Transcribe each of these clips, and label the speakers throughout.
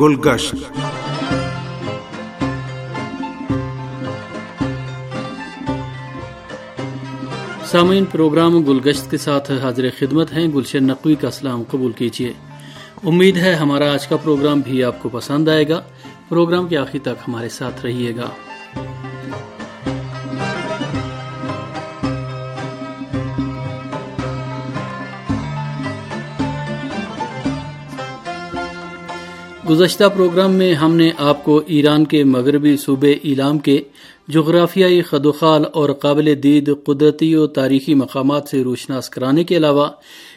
Speaker 1: گلگشت
Speaker 2: سامعین، پروگرام گلگشت کے ساتھ حاضر خدمت ہیں۔ گلشن نقوی کا سلام قبول کیجیے۔ امید ہے ہمارا آج کا پروگرام بھی آپ کو پسند آئے گا۔ پروگرام کے آخر تک ہمارے ساتھ رہیے گا۔ گزشتہ پروگرام میں ہم نے آپ کو ایران کے مغربی صوبے ایلام کے جغرافیائی خدوخال اور قابل دید قدرتی و تاریخی مقامات سے روشناس کرانے کے علاوہ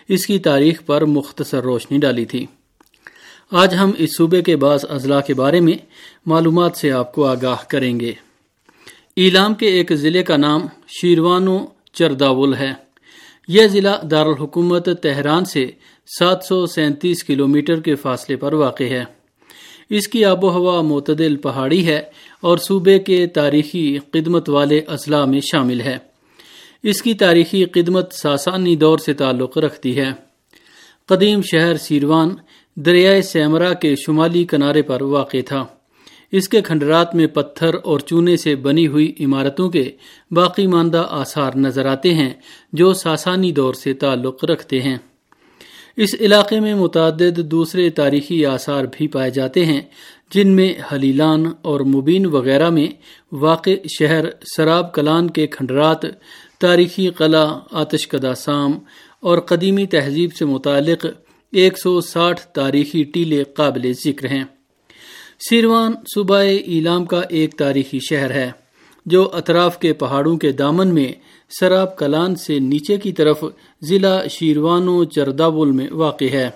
Speaker 2: اس کی تاریخ پر مختصر روشنی ڈالی تھی۔ آج ہم اس صوبے کے بعض اضلاع کے بارے میں معلومات سے آپ کو آگاہ کریں گے۔ ایلام کے ایک ضلع کا نام شیروان و چرداول ہے۔ یہ ضلع دارالحکومت تہران سے سات سو سینتیس کلومیٹر کے فاصلے پر واقع ہے۔ اس کی آب و ہوا معتدل پہاڑی ہے اور صوبے کے تاریخی قدمت والے اضلاع میں شامل ہے۔ اس کی تاریخی قدمت ساسانی دور سے تعلق رکھتی ہے۔ قدیم شہر سیروان، دریائے سیمرا کے شمالی کنارے پر واقع تھا۔ اس کے کھنڈرات میں پتھر اور چونے سے بنی ہوئی عمارتوں کے باقی ماندہ آثار نظر آتے ہیں جو ساسانی دور سے تعلق رکھتے ہیں۔ اس علاقے میں متعدد دوسرے تاریخی آثار بھی پائے جاتے ہیں، جن میں حلیلان اور مبین وغیرہ میں واقع شہر سراب کلان کے کھنڈرات، تاریخی قلعہ آتش کدا سام اور قدیمی تہذیب سے متعلق ایک سو ساٹھ تاریخی ٹیلے قابل ذکر ہیں۔ سیروان صوبہ ایلام کا ایک تاریخی شہر ہے۔ جو اطراف کے پہاڑوں کے دامن میں سراب کلان سے نیچے کی طرف ضلع شیروان و چرداول میں واقع ہے۔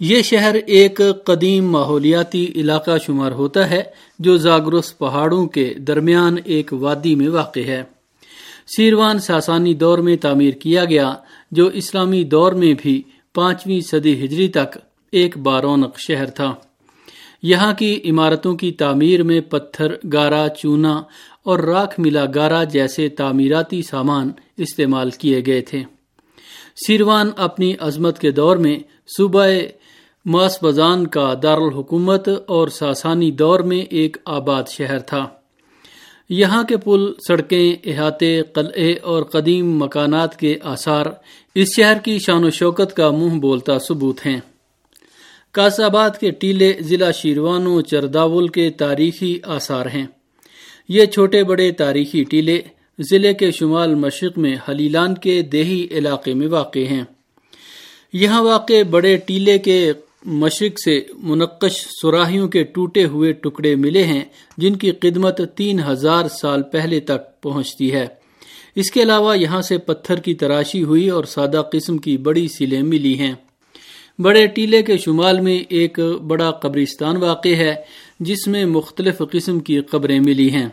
Speaker 2: یہ شہر ایک قدیم ماحولیاتی علاقہ شمار ہوتا ہے جو زاگرس پہاڑوں کے درمیان ایک وادی میں واقع ہے۔ سیروان ساسانی دور میں تعمیر کیا گیا، جو اسلامی دور میں بھی پانچویں صدی ہجری تک ایک بارونق شہر تھا۔ یہاں کی عمارتوں کی تعمیر میں پتھر، گارا، چونا اور راکھ ملا گارا جیسے تعمیراتی سامان استعمال کیے گئے تھے۔ سیروان اپنی عظمت کے دور میں صوبہ ماس بزان کا دارالحکومت اور ساسانی دور میں ایک آباد شہر تھا۔ یہاں کے پل، سڑکیں، احاطے، قلعے اور قدیم مکانات کے آثار اس شہر کی شان و شوکت کا منہ بولتا ثبوت ہیں۔ کاس آباد کے ٹیلے ضلع شیروان و چرداول کے تاریخی آثار ہیں۔ یہ چھوٹے بڑے تاریخی ٹیلے ضلع کے شمال مشرق میں حلیلان کے دیہی علاقے میں واقع ہیں۔ یہاں واقع بڑے ٹیلے کے مشرق سے منقش سراہیوں کے ٹوٹے ہوئے ٹکڑے ملے ہیں، جن کی قدمت تین ہزار سال پہلے تک پہنچتی ہے۔ اس کے علاوہ یہاں سے پتھر کی تراشی ہوئی اور سادہ قسم کی بڑی سیلیں ملی ہیں۔ بڑے ٹیلے کے شمال میں ایک بڑا قبرستان واقع ہے، جس میں مختلف قسم کی قبریں ملی ہیں۔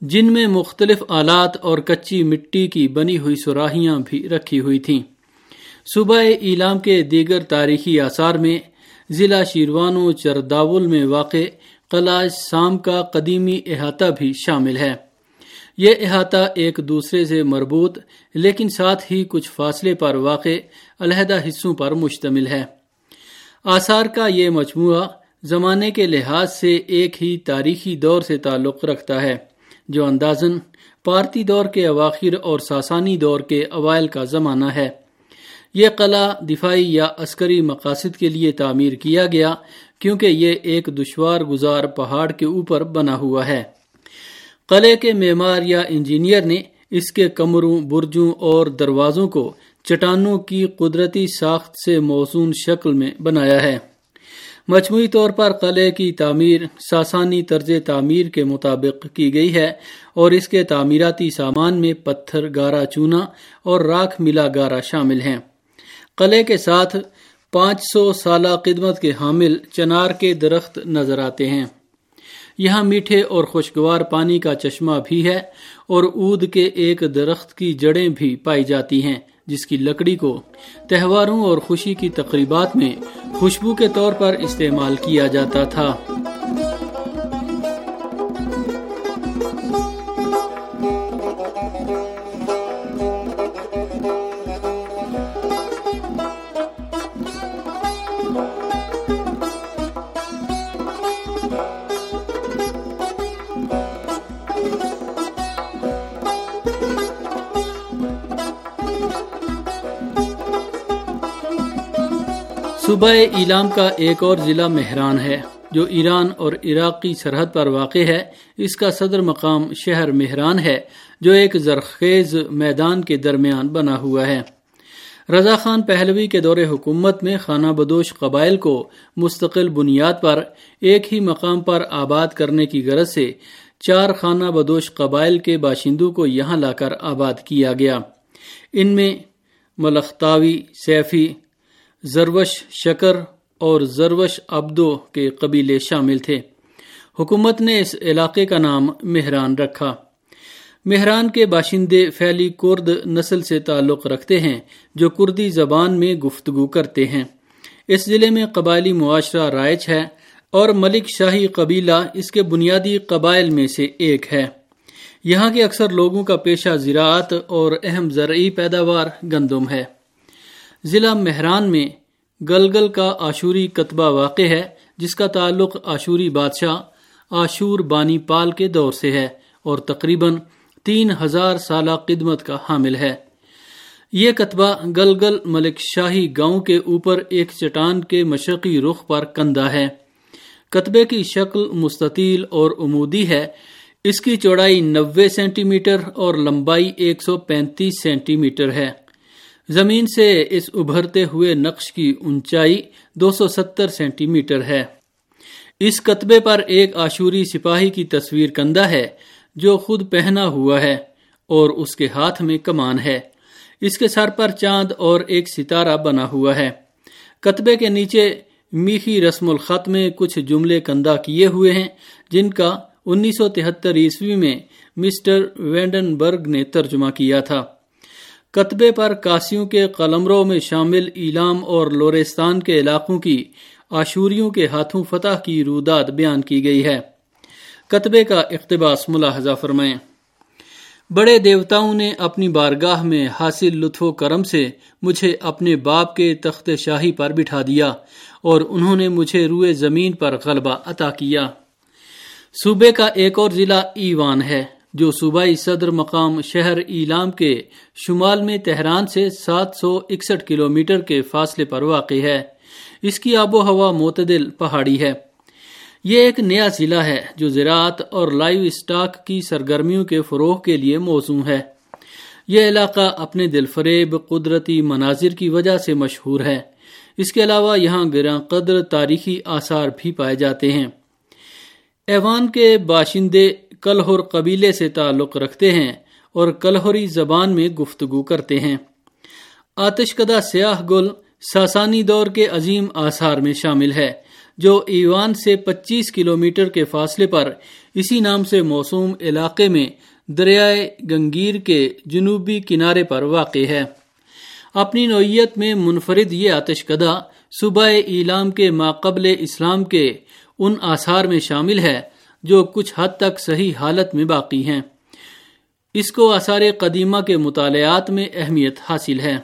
Speaker 2: جن میں مختلف آلات اور کچی مٹی کی بنی ہوئی سراہیاں بھی رکھی ہوئی تھیں۔ صوبہ ایلام کے دیگر تاریخی آثار میں ضلع شیروان و چرداول میں واقع قلعہ سام کا قدیمی احاطہ بھی شامل ہے۔ یہ احاطہ ایک دوسرے سے مربوط، لیکن ساتھ ہی کچھ فاصلے پر واقع، علیحدہ حصوں پر مشتمل ہے۔ آثار کا یہ مجموعہ زمانے کے لحاظ سے ایک ہی تاریخی دور سے تعلق رکھتا ہے، جو اندازن پارتی دور کے اواخر اور ساسانی دور کے اوائل کا زمانہ ہے۔ یہ قلعہ دفاعی یا عسکری مقاصد کے لیے تعمیر کیا گیا، کیونکہ یہ ایک دشوار گزار پہاڑ کے اوپر بنا ہوا ہے۔ قلعے کے معمار یا انجینئر نے اس کے کمروں، برجوں اور دروازوں کو چٹانوں کی قدرتی ساخت سے موزون شکل میں بنایا ہے۔ مجموعی طور پر قلعے کی تعمیر ساسانی طرز تعمیر کے مطابق کی گئی ہے اور اس کے تعمیراتی سامان میں پتھر، گارا چونا اور راکھ ملا گارا شامل ہیں۔ قلعے کے ساتھ پانچ سو سالہ خدمت کے حامل چنار کے درخت نظر آتے ہیں۔ یہاں میٹھے اور خوشگوار پانی کا چشمہ بھی ہے اور اود کے ایک درخت کی جڑیں بھی پائی جاتی ہیں، جس کی لکڑی کو تہواروں اور خوشی کی تقریبات میں خوشبو کے طور پر استعمال کیا جاتا تھا۔ صوبہ ایلام کا ایک اور ضلع مہران ہے، جو ایران اور عراق کی سرحد پر واقع ہے۔ اس کا صدر مقام شہر مہران ہے، جو ایک زرخیز میدان کے درمیان بنا ہوا ہے۔ رضا خان پہلوی کے دور حکومت میں خانہ بدوش قبائل کو مستقل بنیاد پر ایک ہی مقام پر آباد کرنے کی غرض سے چار خانہ بدوش قبائل کے باشندوں کو یہاں لا کر آباد کیا گیا۔ ان میں ملختاوی، سیفی زروش، شکر اور زروش ابدو کے قبیلے شامل تھے۔ حکومت نے اس علاقے کا نام مہران رکھا۔ مہران کے باشندے فیلی کرد نسل سے تعلق رکھتے ہیں، جو کردی زبان میں گفتگو کرتے ہیں۔ اس ضلع میں قبائلی معاشرہ رائج ہے اور ملک شاہی قبیلہ اس کے بنیادی قبائل میں سے ایک ہے۔ یہاں کے اکثر لوگوں کا پیشہ زراعت اور اہم زرعی پیداوار گندم ہے۔ ضلع مہران میں گلگل کا آشوری کتبہ واقع ہے، جس کا تعلق آشوری بادشاہ آشور بانی پال کے دور سے ہے اور تقریباً تین ہزار سالہ قدمت کا حامل ہے۔ یہ کتبہ گلگل ملک شاہی گاؤں کے اوپر ایک چٹان کے مشرقی رخ پر کندہ ہے۔ کتبے کی شکل مستطیل اور عمودی ہے۔ اس کی چوڑائی نوے سینٹی میٹر اور لمبائی ایک سو پینتیس سینٹی میٹر ہے۔ زمین سے اس ابھرتے ہوئے نقش کی اونچائی دو سو ستر سینٹی میٹر ہے۔ اس کتبے پر ایک آشوری سپاہی کی تصویر کندہ ہے جو خود پہنا ہوا ہے اور اس کے ہاتھ میں کمان ہے۔ اس کے سر پر چاند اور ایک ستارہ بنا ہوا ہے۔ کتبے کے نیچے میخی رسم الخط میں کچھ جملے کندہ کیے ہوئے ہیں، جن کا انیس سو تہتر عیسوی میں مسٹر وینڈن برگ نے ترجمہ کیا تھا۔ کتبے پر کاسیوں کے قلمروں میں شامل ایلام اور لورستان کے علاقوں کی آشوریوں کے ہاتھوں فتح کی روداد بیان کی گئی ہے۔ کتبے کا اقتباس ملاحظہ فرمائیں۔ بڑے دیوتاؤں نے اپنی بارگاہ میں حاصل لطف و کرم سے مجھے اپنے باپ کے تخت شاہی پر بٹھا دیا اور انہوں نے مجھے روئے زمین پر غلبہ عطا کیا۔ صوبے کا ایک اور ضلع ایوان ہے۔ جو صوبائی صدر مقام شہر ایلام کے شمال میں تہران سے سات سو اکسٹھ کلو میٹر کے فاصلے پر واقع ہے۔ اس کی آب و ہوا معتدل پہاڑی ہے۔ یہ ایک نیا ضلع ہے جو زراعت اور لائیو اسٹاک کی سرگرمیوں کے فروغ کے لیے موزوں ہے۔ یہ علاقہ اپنے دل فریب قدرتی مناظر کی وجہ سے مشہور ہے۔ اس کے علاوہ یہاں گراں قدر تاریخی آثار بھی پائے جاتے ہیں۔ ایوان کے باشندے کلہر قبیلے سے تعلق رکھتے ہیں اور کلہری زبان میں گفتگو کرتے ہیں۔ آتش کدہ سیاہ گل ساسانی دور کے عظیم آثار میں شامل ہے، جو ایوان سے پچیس کلومیٹر کے فاصلے پر اسی نام سے موسوم علاقے میں دریائے گنگیر کے جنوبی کنارے پر واقع ہے۔ اپنی نوعیت میں منفرد یہ آتش کدہ صوبہ ایلام کے ماقبل اسلام کے ان آثار میں شامل ہے جو کچھ حد تک صحیح حالت میں باقی ہیں۔ اس کو آثار قدیمہ کے مطالعات میں اہمیت حاصل ہے۔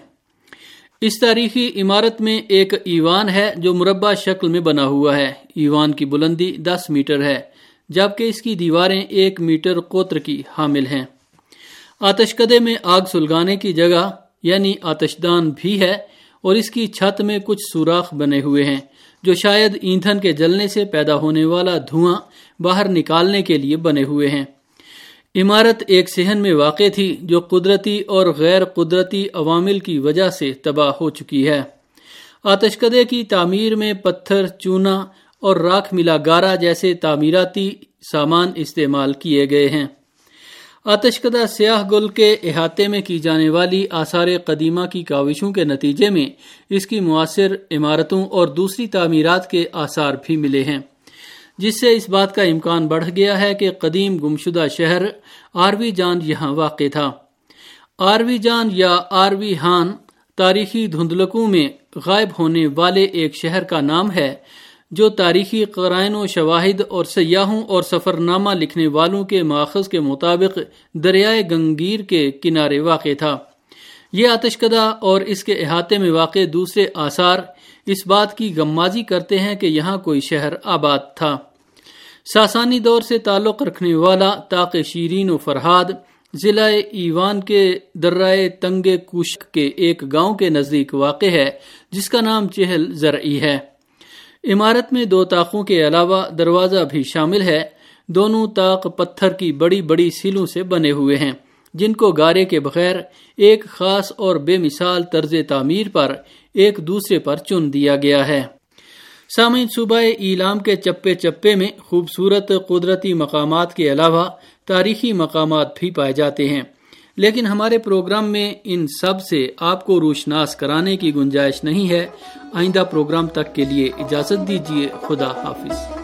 Speaker 2: اس تاریخی عمارت میں ایک ایوان ہے جو مربع شکل میں بنا ہوا ہے۔ ایوان کی بلندی دس میٹر ہے، جبکہ اس کی دیواریں ایک میٹر کوتر کی حامل ہیں۔ آتش کدے میں آگ سلگانے کی جگہ یعنی آتش دان بھی ہے، اور اس کی چھت میں کچھ سوراخ بنے ہوئے ہیں۔ جو شاید ایندھن کے جلنے سے پیدا ہونے والا دھواں باہر نکالنے کے لیے بنے ہوئے ہیں۔ عمارت ایک صحن میں واقع تھی جو قدرتی اور غیر قدرتی عوامل کی وجہ سے تباہ ہو چکی ہے۔ آتش کدے کی تعمیر میں پتھر، چونا اور راکھ ملا گارا جیسے تعمیراتی سامان استعمال کیے گئے ہیں۔ آتش کدہ سیاہ گل کے احاطے میں کی جانے والی آثار قدیمہ کی کاوشوں کے نتیجے میں اس کی مؤثر عمارتوں اور دوسری تعمیرات کے آثار بھی ملے ہیں۔ جس سے اس بات کا امکان بڑھ گیا ہے کہ قدیم گمشدہ شہر آروی جان یہاں واقع تھا۔ آروی جان یا آروی ہان تاریخی دھندلکوں میں غائب ہونے والے ایک شہر کا نام ہے جو تاریخی قرائن و شواہد اور سیاحوں اور سفر نامہ لکھنے والوں کے ماخذ کے مطابق دریائے گنگیر کے کنارے واقع تھا۔ یہ آتش کدہ اور اس کے احاطے میں واقع دوسرے آثار اس بات کی گمازی کرتے ہیں کہ یہاں کوئی شہر آباد تھا۔ ساسانی دور سے تعلق رکھنے والا تاق شیرین و فرحاد ضلع ایوان کے درائے تنگ کوشک کے ایک گاؤں کے نزدیک واقع ہے، جس کا نام چہل زرعی ہے۔ عمارت میں دو تاخوں کے علاوہ دروازہ بھی شامل ہے۔ دونوں تاق پتھر کی بڑی بڑی سیلوں سے بنے ہوئے ہیں، جن کو گارے کے بغیر ایک خاص اور بے مثال طرز تعمیر پر ایک دوسرے پر چن دیا گیا ہے۔ سامعین، صوبہ ایلام کے چپے چپے میں خوبصورت قدرتی مقامات کے علاوہ تاریخی مقامات بھی پائے جاتے ہیں۔ لیکن ہمارے پروگرام میں ان سب سے آپ کو روشناس کرانے کی گنجائش نہیں ہے۔ آئندہ پروگرام تک کے لیے اجازت دیجیے خدا حافظ۔